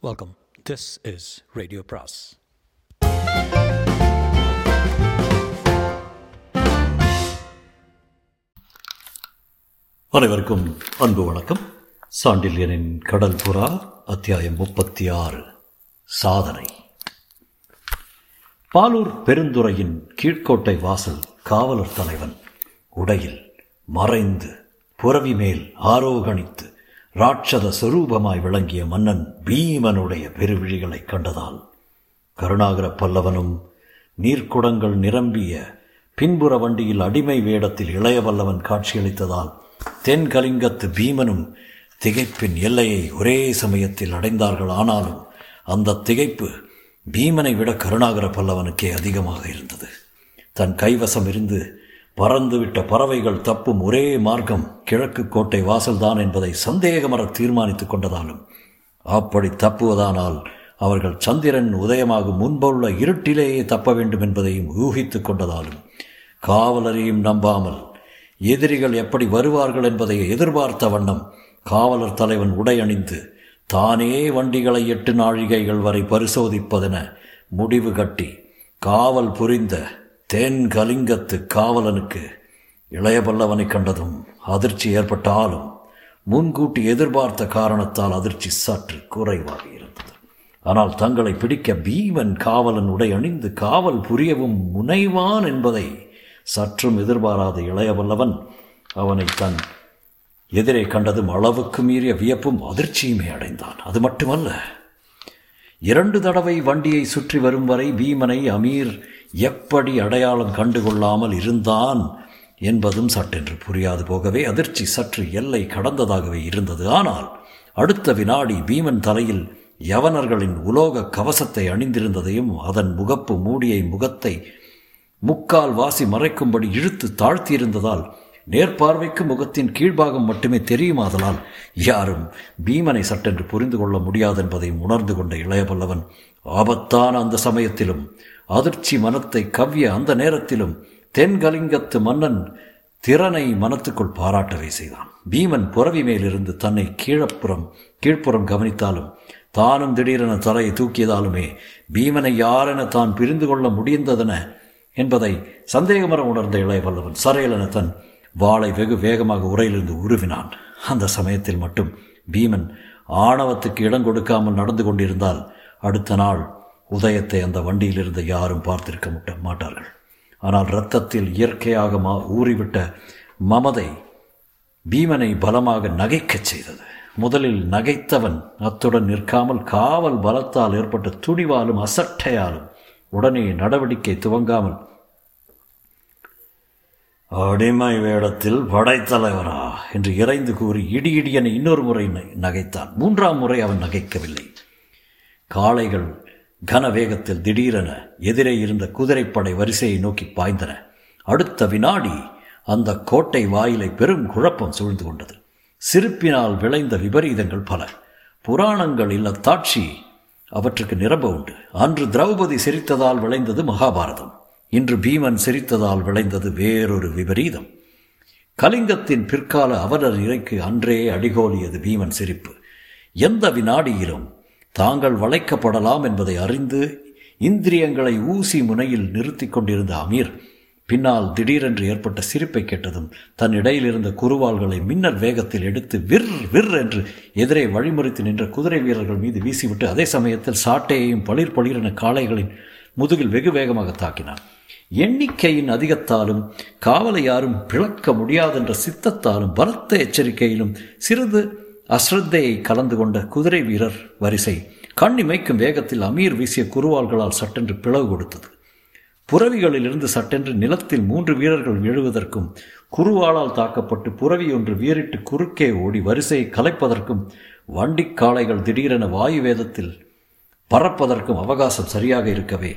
Welcome this is radio bros அனைவருக்கும் அன்பு வணக்கம். சாண்டில்யனின் கடல் புறா அத்தியாயம் முப்பத்தி ஆறு சாதனை. பாலூர் பெருந்துறையின் கீழ்க்கோட்டை வாசல் காவலர் தலைவன் உடையில் மறைந்து புறவி மேல் ஆரோகணித்து ராட்சத சொரூபமாய் விளங்கிய மன்னன் பீமனுடைய பெருவிழிகளைக் கண்டதால் கருணாகர பல்லவனும் நீர்க்குடங்கள் நிரம்பிய பின்புற வண்டியில் அடிமை வேடத்தில் இளைய பல்லவன் காட்சியளித்ததால் தென்கலிங்கத்து பீமனும் திகைப்பின் எல்லையை ஒரே சமயத்தில் அடைந்தார்கள். ஆனாலும் அந்த திகைப்பு பீமனை விட கருணாகர பல்லவனுக்கே அதிகமாக இருந்தது. தன் கைவசம் இருந்து பறந்துவிட்ட பறவைகள் தப்பும் ஒரே மார்க்கம் கிழக்கு கோட்டை வாசல்தான் என்பதை சந்தேகமர தீர்மானித்துக் கொண்டதாலும் அப்படி தப்புவதானால் அவர்கள் சந்திரன் உதயமாகும் முன்புள்ள இருட்டிலேயே தப்ப வேண்டும் என்பதையும் ஊகித்துக் கொண்டதாலும் காவலரையும் நம்பாமல் எதிரிகள் எப்படி வருவார்கள் என்பதை எதிர்பார்த்த வண்ணம் காவலர் தலைவன் உடை அணிந்து தானே வண்டிகளை எட்டு நாழிகைகள் வரை பரிசோதிப்பதென முடிவு கட்டி காவல் புரிந்த தென் கலிங்கத்து காவலனுக்கு இளைய பல்லவனை கண்டதும் அதிர்ச்சி ஏற்பட்டாலும் முன்கூட்டி எதிர்பார்த்த காரணத்தால் அதிர்ச்சி சற்று குறைவாக இருந்தது. ஆனால் தங்களை பிடிக்க பீமன் காவலன் உடை அணிந்து காவல் புரியவும் முனைவான் என்பதை சற்றும் எதிர்பாராத இளையவல்லவன் அவனை தன் எதிரே கண்டதும் அளவுக்கு மீறிய வியப்பும் அதிர்ச்சியுமே அடைந்தான். அது மட்டுமல்ல இரண்டு தடவை வண்டியை சுற்றி வரும் வரை பீமனை அமீர் எப்படி அடையாளம் கண்டுகொள்ளாமல் இருந்தான் என்பதும் சட்டென்று புரியாது போகவே அதிர்ச்சி சற்று எல்லை கடந்ததாகவே இருந்தது. ஆனால் அடுத்த வினாடி பீமன் தலையில் யவனர்களின் உலோக கவசத்தை அணிந்திருந்ததையும் அதன் முகப்பு மூடியை முகத்தை முக்கால் வாசி மறைக்கும்படி இழுத்து தாழ்த்தியிருந்ததால் நேர்பார்வைக்கு முகத்தின் கீழ்பாகம் மட்டுமே தெரியுமாதலால் யாரும் பீமனை சட்டென்று புரிந்து கொள்ள முடியாது உணர்ந்து கொண்ட இளையபல்லவன் ஆபத்தான அந்த சமயத்திலும் அதிர்ச்சி மனத்தை கவ்விய அந்த நேரத்திலும் தென்கலிங்கத்து மன்னன் திறனை மனத்துக்குள் பாராட்டவே செய்தான். பீமன் புறவி மேலிருந்து தன்னை கீழப்புறம் கீழ்ப்புறம் கவனித்தாலும் தானும் திடீரென தலையை தூக்கியதாலுமே பீமனை யாரென தான் பிரிந்து கொள்ள முடிந்ததென என்பதை சந்தேகமர உணர்ந்த இளையவல்லவன் சரையலென தன் வாளை வெகு வேகமாக உரையிலிருந்து உருவினான். அந்த சமயத்தில் மட்டும் பீமன் ஆணவத்துக்கு இடம் கொடுக்காமல் நடந்து கொண்டிருந்தால் அடுத்த நாள் உதயத்தை அந்த வண்டியில் இருந்த யாரும் பார்த்திருக்க முட்ட மாட்டார்கள். ஆனால் இரத்தத்தில் இயற்கையாக மா ஊறிவிட்ட மமதை பீமனை பலமாக நகைக்கச் செய்தது. முதலில் நகைத்தவன் அத்துடன் நிற்காமல் காவல் பலத்தால் ஏற்பட்ட துணிவாலும் அசட்டையாலும் உடனே நடவடிக்கை துவங்காமல் அடிமை வேடத்தில் படைத்தலைவரா என்று இறைந்து கூறி இடி இடியனை இன்னொரு முறை நகைத்தான். மூன்றாம் முறை அவன் நகைக்கவில்லை. காளைகள் கன வேகத்தில் திடீரென எதிரே இருந்த குதிரைப்படை வரிசையை நோக்கி பாய்ந்தன. அடுத்த வினாடி அந்த கோட்டை வாயிலை பெரும் குழப்பம் சூழ்ந்து கொண்டது. சிரிப்பினால் விளைந்த விபரீதங்கள் பல. புராணங்களில் அத்தாட்சி அவற்றுக்கு நிரம்ப உண்டு. அன்று திரௌபதி சிரித்ததால் விளைந்தது மகாபாரதம். இன்று பீமன் சிரித்ததால் விளைந்தது வேறொரு விபரீதம். கலிங்கத்தின் பிற்கால அவரர் இறைக்கு அன்றே அடிகோலியது பீமன் சிரிப்பு. எந்த வினாடியிலும் தாங்கள் வளைக்கப்படலாம் என்பதை அறிந்து இந்திரியங்களை ஊசி முனையில் நிறுத்தி கொண்டிருந்த அமீர் பின்னால் திடீரென்று ஏற்பட்ட சிரிப்பை கேட்டதும் தன் இடையில் இருந்த குருவாள்களை மின்னல் வேகத்தில் எடுத்து விர் விர் என்று எதிரே வழிமுறைத்து நின்ற குதிரை வீரர்கள் மீது வீசிவிட்டு அதே சமயத்தில் சாட்டையையும் பளிர் பளிரென காளைகளின் முதுகில் வெகு வேகமாக தாக்கினான். எண்ணிக்கையின் அதிகத்தாலும் காவலை யாரும் பிளக்க முடியாதென்ற சித்தத்தாலும் பலத்த எச்சரிக்கையிலும் சிறிது அஸ்ரத்தையை கலந்து கொண்ட குதிரை வீரர் வரிசை கண்ணிமைக்கும் வேகத்தில் அமீர் வீசிய குருவாள்களால் சட்டென்று பிளவு கொடுத்தது. புறவிகளிலிருந்து சட்டென்று நிலத்தில் மூன்று வீரர்கள் எழுவதற்கும் குருவாளால் தாக்கப்பட்டு புறவி ஒன்று வீரிட்டு குறுக்கே ஓடி வரிசையை கலைப்பதற்கும் வண்டிக்காளைகள் திடீரென வாயு வேதத்தில் பறப்பதற்கும் அவகாசம் சரியாக இருக்கவே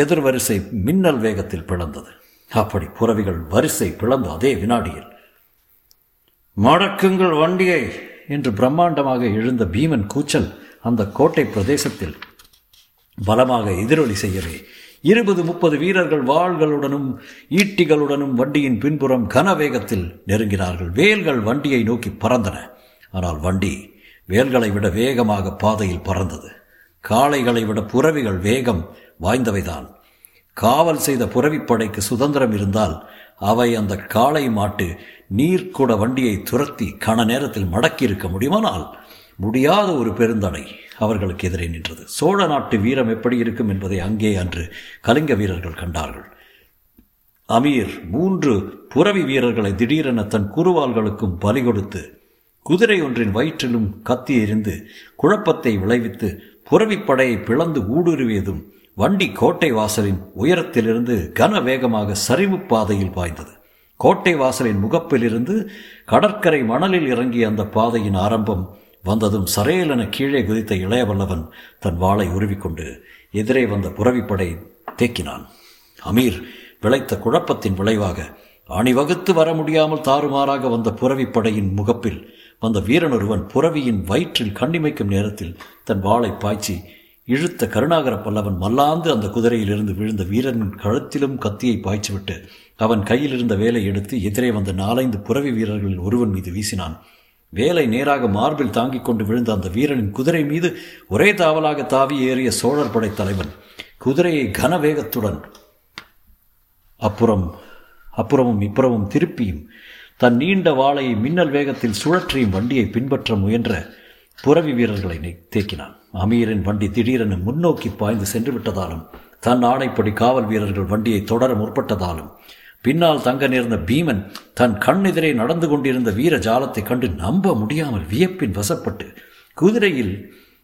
எதிர் வரிசை மின்னல் வேகத்தில் பிளந்தது. அப்படி புறவிகள் வரிசை பிளந்த அதே வினாடியில் மடக்குங்கள் வண்டியை! என்று பிரம்மாண்டமாக எழுந்த பீமன் கூச்சல் அந்த கோட்டை பிரதேசத்தில் பலமாக எதிரொலி செய்யவே. இருபது முப்பது வீரர்கள் வாள்களுடனும் ஈட்டிகளுடனும் வண்டியின் பின்புறம் கனவேகத்தில் நெருங்கினார்கள். வேல்கள் வண்டியை நோக்கி பறந்தன. ஆனால் வண்டி வேல்களை விட வேகமாக பாதையில் பறந்தது. காளைகளை விட புறவிகள் வேகம் வாய்ந்தவைதான். காவல் செய்த புறவிப்படைக்கு சுதந்திரம் இருந்தால் அவை அந்த காளை மாட்டு நீர்க்குட வண்டியை துரத்தி கண நேரத்தில் மடக்கியிருக்க முடியுமானால் முடியாத ஒரு பெருந்தடை அவர்களுக்கு எதிரே நின்றது. சோழ நாட்டு வீரம் எப்படி இருக்கும் என்பதை அங்கே அன்று கலிங்க வீரர்கள் கண்டார்கள். அமீர் மூன்று புறவி வீரர்களை திடீரென தன் குருவாள்களுக்கும் பலி கொடுத்து குதிரை ஒன்றின் வயிற்றிலும் கத்தி எறிந்து குழப்பத்தை விளைவித்து புறவிப்படையை பிளந்து ஊடுருவியதும் வண்டி கோட்டை வாசலின் உயரத்திலிருந்து கன வேகமாக சரிவு பாதையில் பாய்ந்தது. கோட்டை வாசலின் முகப்பிலிருந்து கடற்கரை மணலில் இறங்கிய அந்த பாதையின் ஆரம்பம் வந்ததும் சரையலென கீழே குதித்த இளையவல்லவன் தன் வாளை உருவிக்கொண்டு எதிரே வந்த புறவிப்படை தேக்கினான். அமீர் விளைத்த குழப்பத்தின் விளைவாக அணிவகுத்து வர முடியாமல் தாறுமாறாக வந்த புறவிப்படையின் முகப்பில் வந்த வீரனொருவன் புறவியின் வயிற்றில் கண்ணிமைக்கும் நேரத்தில் தன் வாளை பாய்ச்சி இழுத்த கருணாகர பல்லவன் மல்லாந்து அந்த குதிரையிலிருந்து விழுந்த வீரனின் கழுத்திலும் கத்தியை பாய்ச்சிவிட்டு அவன் கையில் இருந்த வேலை எடுத்து எதிரே வந்த நாலைந்து புறவி வீரர்களில் ஒருவன் மீது வீசினான். வேலை நேராக மார்பில் தாங்கிக் கொண்டு விழுந்த அந்த வீரனின் குதிரை மீது ஒரே தாவலாக தாவி ஏறிய சோழர் படை தலைவன் குதிரையை கன வேகத்துடன் அப்புறம் அப்புறமும் இப்புறமும் திருப்பியும் தன் நீண்ட வாளை மின்னல் வேகத்தில் சுழற்றியும் வண்டியை பின்பற்ற முயன்ற புறவி வீரர்களை தேக்கினான். அமீரின் வண்டி திடீரென முன்னோக்கி பாய்ந்து சென்று விட்டதாலும் தன் ஆணைப்படி காவல் வீரர்கள் வண்டியை தொடர முற்பட்டதாலும் பின்னால் தங்க நேர்ந்த பீமன் தன் கண்ணெதிரே நடந்து கொண்டிருந்த வீர ஜாலத்தை கண்டு நம்ப முடியாமல் வியப்பின் வசப்பட்டு குதிரையில்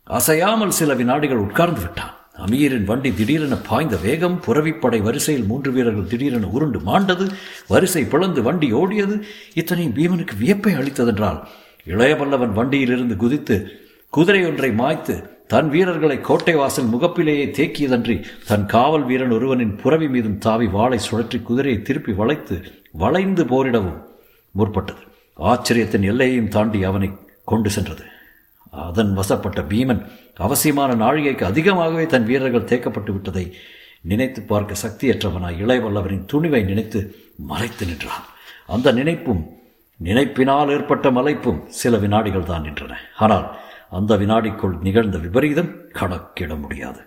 அசையாமல் சில வினாடிகள் உட்கார்ந்து விட்டான். அமீரின் வண்டி திடீரென பாய்ந்த வேகம் புறவிப்படை வரிசையில் மூன்று வீரர்கள் திடீரென உருண்டு மாண்டது வரிசை பிளந்து வண்டி ஓடியது இத்தனையும் பீமனுக்கு வியப்பை அளித்ததென்றால் இளையவல்லவன் வண்டியிலிருந்து குதித்து குதிரை ஒன்றை மாய்த்து தன் வீரர்களை கோட்டை வாசல் முகப்பிலேயே தேக்கியதன்றி தன் காவல் வீரன் ஒருவனின் புறவி மீதும் தாவி வாளை சுழற்றி குதிரையை திருப்பி வளைத்து வளைந்து போரிடவும் முற்பட்டது. ஆச்சரியத்தின் எல்லையையும் தாண்டி அவனை கொண்டு சென்றது. அதன் வசப்பட்ட பீமன் அவசியமான நாழிகைக்கு அதிகமாகவே தன் வீரர்கள் தேக்கப்பட்டு விட்டதை நினைத்து பார்க்க சக்தியற்றவனாய் இளையவல்லவரின் துணிவை நினைத்து மறைத்து நின்றான். அந்த நினைப்பும் நினைப்பினால் ஏற்பட்ட மலைப்பும் சில வினாடிகள் தான் நின்றன. ஆனால் அந்த வினாடிக்குள் நிகழ்ந்த விபரீதம் கணக்கிட முடியாது.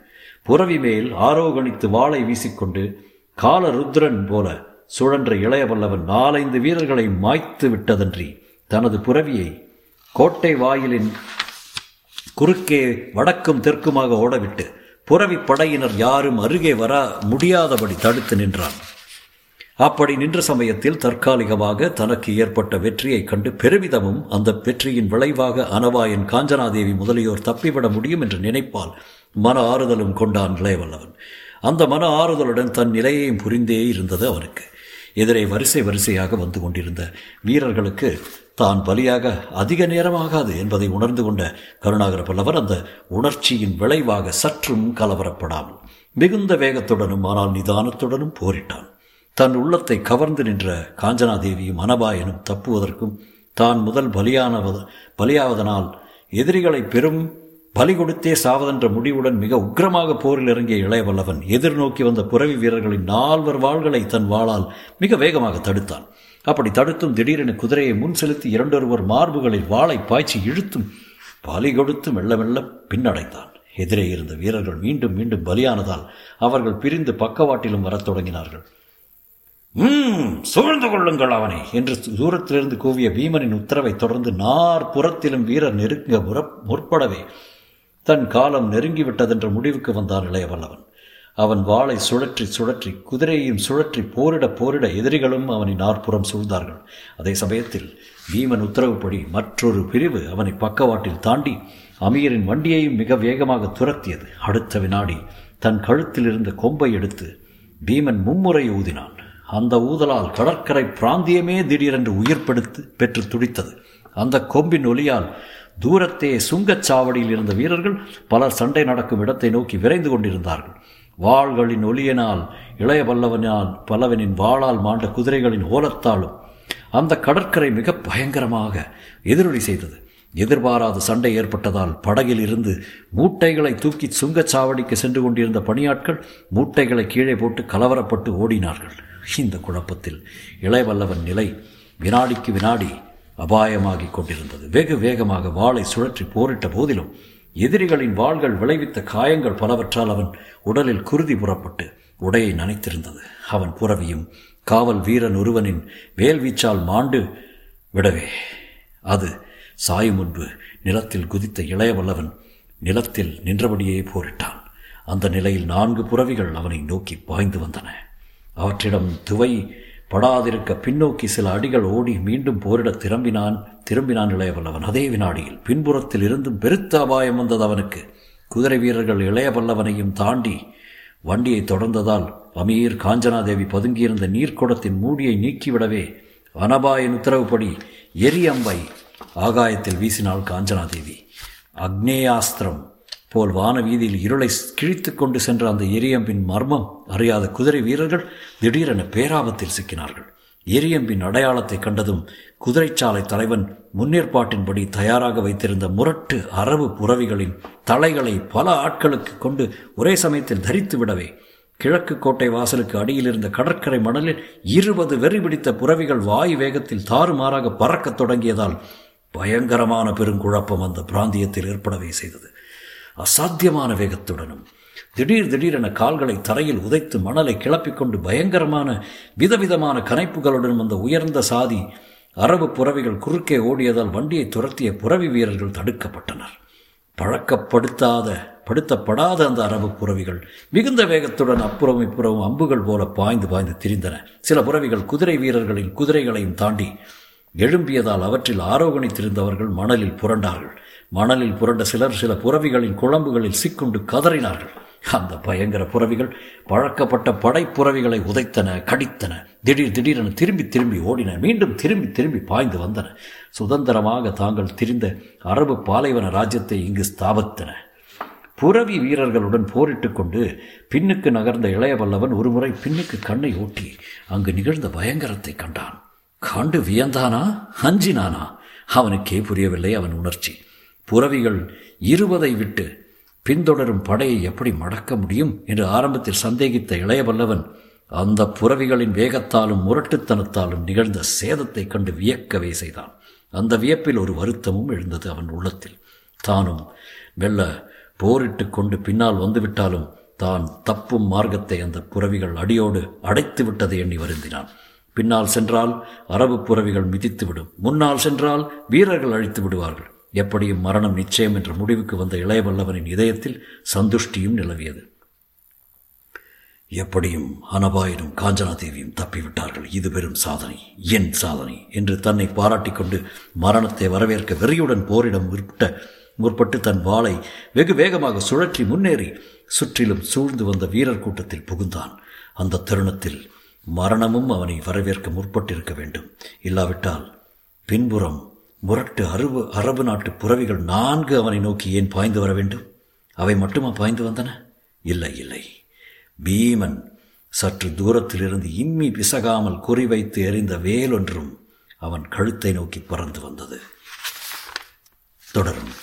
புறவி மேல் ஆரோகணித்து வாளை வீசிக்கொண்டு கால ருத்ரன் போல சுழன்ற இளையவல்லவன் நாலைந்து வீரர்களை மாய்த்து விட்டதன்றி தனது புறவியை கோட்டை வாயிலின் குறுக்கே வடக்கும் தெற்குமாக ஓடவிட்டு புறவி படையினர் யாரும் அருகே வர முடியாதபடி தடுத்து நின்றான். அப்படி நின்ற சமயத்தில் தற்காலிகமாக தனக்கு ஏற்பட்ட வெற்றியைக் கண்டு பெருமிதமும் அந்த வெற்றியின் விளைவாக அனவாயன் காஞ்சனாதேவி முதலியோர் தப்பிவிட முடியும் என்று நினைப்பால் மன ஆறுதலும் கொண்டான் இளையவல்லவன். அந்த மன ஆறுதலுடன் தன் நிலையையும் புரிந்தே இருந்தது அவனுக்கு. எதிரே வரிசை வரிசையாக வந்து கொண்டிருந்த வீரர்களுக்கு தான் பலியாக அதிக நேரமாகாது என்பதை உணர்ந்து கொண்ட கருணாகர பல்லவர் அந்த உணர்ச்சியின் விளைவாக சற்றும் கலவரப்படாமல் மிகுந்த வேகத்துடனும் ஆனால் நிதானத்துடனும் போரிட்டான். தன் உள்ளத்தை கவர்ந்து நின்ற காஞ்சனாதேவியும் அனபாயனும் தப்புவதற்கும் தான் முதல் பலியானவ பலியாவதனால் எதிரிகளை பெரும் பலி கொடுத்தே சாவதென்ற முடிவுடன் மிக உக்கிரமாக போரில் இறங்கிய இளையவல்லவன் எதிர்நோக்கி வந்த புறவி வீரர்களின் நால்வர் வாள்களை தன் வாளால் மிக வேகமாக தடுத்தான். அப்படி தடுத்தும் திடீரென குதிரையை முன் செலுத்தி இரண்டொருவர் மார்புகளில் வாளை பாய்ச்சி இழுத்தும் பலி கொடுத்து மெல்ல மெல்ல பின்னடைந்தான். எதிரே இருந்த வீரர்கள் மீண்டும் மீண்டும் பலியானதால் அவர்கள் பிரிந்து பக்கவாட்டிலும் வரத் தொடங்கினார்கள். சூழ்ந்து கொள்ளுங்கள் அவனை. என்று தூரத்திலிருந்து கூவிய பீமனின் உத்தரவை தொடர்ந்து நாற்புறத்திலும் வீரர் நெருங்க முற்படவே தன் காலம் நெருங்கிவிட்டதென்ற முடிவுக்கு வந்தான் இளையவல்லவன். அவன் வாளை சுழற்றி சுழற்றி குதிரையையும் சுழற்றி போரிட போரிட எதிரிகளும் அவனின் நாற்புறம் சூழ்ந்தார்கள். அதே சமயத்தில் பீமன் உத்தரவுப்படி மற்றொரு பிரிவு அவனை பக்கவாட்டில் தாண்டி அமீரின் வண்டியையும் மிக வேகமாக துரத்தியது. அடுத்த வினாடி தன் கழுத்தில் இருந்த கொம்பை எடுத்து பீமன் மும்முறை ஊதினான். அந்த ஊதலால் கடற்கரை பிராந்தியமே திடீரென்று உயிர் பெடுத்து பெற்று துடித்தது. அந்த கொம்பின் ஒலியால் தூரத்தே சுங்கச்சாவடியில் இருந்த வீரர்கள் பலர் சண்டை நடக்கும் இடத்தை நோக்கி விரைந்து கொண்டிருந்தார்கள். வாள்களின் ஒலியினால் இளைய பல்லவனால் பல்லவனின் வாளால் மாண்ட குதிரைகளின் ஓலத்தாலும் அந்த கடற்கரை மிக பயங்கரமாக எதிரொலி செய்தது. எதிர்பாராத சண்டை ஏற்பட்டதால் படகில் இருந்து மூட்டைகளை தூக்கி சுங்கச்சாவடிக்கு சென்று கொண்டிருந்த பணியாட்கள் மூட்டைகளை கீழே போட்டு கலவரப்பட்டு ஓடினார்கள். இந்த குழப்பத்தில் இளையவல்லவன் நிலை வினாடிக்கு வினாடி அபாயமாகிக் கொண்டிருந்தது. வெகு வேகமாக வாளை சுழற்றி போரிட்ட போதிலும் எதிரிகளின் வாள்கள் விளைவித்த காயங்கள் பலவற்றால் அவன் உடலில் குருதி புறப்பட்டு உடையை நனைத்திருந்தது. அவன் புறவியும் காவல் வீரன் ஒருவனின் வேல்வீச்சால் மாண்டு விடவே. அது சாயும் முன்பு நிலத்தில் குதித்த இளையவல்லவன் நிலத்தில் நின்றபடியே போரிட்டான். அந்த நிலையில் நான்கு புறவிகள் அவனை நோக்கி பாய்ந்து வந்தன. அவற்றிடம் துவை படாதிருக்க பின்னோக்கி சில அடிகள் ஓடி மீண்டும் போரிட திரும்பினான் திரும்பினான் இளையவல்லவன். அதே வினாடியில் பின்புறத்தில் இருந்தும் பெருத்த அபாயம் வந்தது அவனுக்கு. குதிரை வீரர்கள் இளையவல்லவனையும் தாண்டி வண்டியை தொடர்ந்ததால் அமீர் காஞ்சனாதேவி பதுங்கியிருந்த நீர்க்குடத்தின் மூடியை நீக்கிவிடவே அனபாயின் உத்தரவுப்படி எரியம்பை ஆகாயத்தில் வீசினாள் காஞ்சனாதேவி. அக்னேயாஸ்திரம் போல் வான வீதியில் இருளை கிழித்து கொண்டு சென்ற அந்த எரியம்பின் மர்மம் அறியாத குதிரை வீரர்கள் திடீரென பேராபத்தில் சிக்கினார்கள். எரியம்பின் அடையாளத்தை கண்டதும் குதிரைச்சாலை தலைவன் முன்னேற்பாட்டின்படி தயாராக வைத்திருந்த முரட்டு அரபு புறவிகளின் தலைகளை பல ஆட்களுக்கு கொண்டு ஒரே சமயத்தில் தரித்து விடவே கிழக்கு கோட்டை வாசலுக்கு அடியில் இருந்த கடற்கரை மணலில் இருபது வெறி பிடித்த புறவிகள் வாயு வேகத்தில் தாறுமாறாக பறக்கத் தொடங்கியதால் பயங்கரமான பெருங்குழப்பம் அந்த பிராந்தியத்தில் ஏற்படவே செய்தது. அசாத்தியமான வேகத்துடனும். திடீர் திடீரென கால்களை தரையில் உதைத்து மணலை கிளப்பிக்கொண்டு பயங்கரமான விதவிதமான கனைப்புகளுடன் வந்த உயர்ந்த சாதி அரபு புறவிகள் குறுக்கே ஓடியதால் வண்டியை துரத்திய புறவி வீரர்கள் தடுக்கப்பட்டனர். பழக்கப்படுத்தாத படுத்தப்படாத அந்த அரபு புறவிகள் மிகுந்த வேகத்துடன் அப்புறம் இப்புறமும் அம்புகள் போல பாய்ந்து பாய்ந்து திரிந்தன. சில புறவிகள் குதிரை வீரர்களின் குதிரைகளையும் தாண்டி எழும்பியதால் அவற்றில் ஆரோகணித்திருந்தவர்கள் மணலில் புரண்டார்கள். மணலில் புரண்ட சிலர் சில புறவிகளின் குழம்புகளில் சிக்குண்டு கதறினார்கள். அந்த பயங்கர புறவிகள் பழக்கப்பட்ட படைப்புறவிகளை உதைத்தன கடித்தன திடீர் திடீரென திரும்பி திரும்பி ஓடின மீண்டும் திரும்பி திரும்பி பாய்ந்து வந்தன. சுதந்திரமாக தாங்கள் திரிந்த அரபு பாலைவன ராஜ்யத்தை இங்கு ஸ்தாபித்தன. புறவி வீரர்களுடன் போரிட்டு கொண்டு பின்னுக்கு நகர்ந்த இளையவல்லவன் ஒருமுறை பின்னுக்கு கண்ணை ஓட்டி அங்கு நிகழ்ந்த பயங்கரத்தை கண்டான். கண்டு வியந்தானா? அஞ்சினானா? அவனுக்கே புரியவில்லை அவன் உணர்ச்சி. புறவிகள் இருபதை விட்டு பின்தொடரும் படையை எப்படி மடக்க முடியும் என்று ஆரம்பத்தில் சந்தேகித்த இளையவல்லவன் அந்த புறவிகளின் வேகத்தாலும் முரட்டுத்தனத்தாலும் நிகழ்ந்த சேதத்தை கண்டு வியக்கவே செய்தான். அந்த வியப்பில் ஒரு வருத்தமும் எழுந்தது அவன் உள்ளத்தில். தானும் மெல்ல போரிட்டு கொண்டு பின்னால் வந்துவிட்டாலும் தான் தப்பும் மார்க்கத்தை அந்த புறவிகள் அடியோடு அடைத்து விட்டதை எண்ணி வருந்தினான். பின்னால் சென்றால் அரபு புறவிகள் மிதித்துவிடும். முன்னால் சென்றால் வீரர்கள் அழித்து விடுவார்கள். எப்படியும் மரணம் நிச்சயம் என்ற முடிவுக்கு வந்த இளையவல்லவனின் இதயத்தில் சந்துஷ்டியும் நிலவியது. எப்படியும் அனபாயனும் காஞ்சனாதேவியும் தப்பிவிட்டார்கள். இது பெரும் சாதனை என் சாதனை என்று தன்னை பாராட்டி கொண்டு மரணத்தை வரவேற்க வெறியுடன் போரிடம் முற்பட்ட முற்பட்டு தன் வாளை வெகு வேகமாக சுழற்றி முன்னேறி சுற்றிலும் சூழ்ந்து வந்த வீரர் கூட்டத்தில் புகுந்தான். அந்த தருணத்தில் மரணமும் அவனை வரவேற்க முற்பட்டிருக்க வேண்டும். இல்லாவிட்டால் பின்புறம் முரட்டு அரபு அரபு நாட்டு புறவிகள் நான்கு அவனை நோக்கி ஏன் பாய்ந்து வர வேண்டும்? அவை மட்டுமா பாய்ந்து வந்தன? இல்லை இல்லை. பீமன் சற்று தூரத்திலிருந்து இம்மி பிசகாமல் குறிவைத்து எறிந்த வேலொன்றும் அவன் கழுத்தை நோக்கி பறந்து வந்தது. தொடரும்.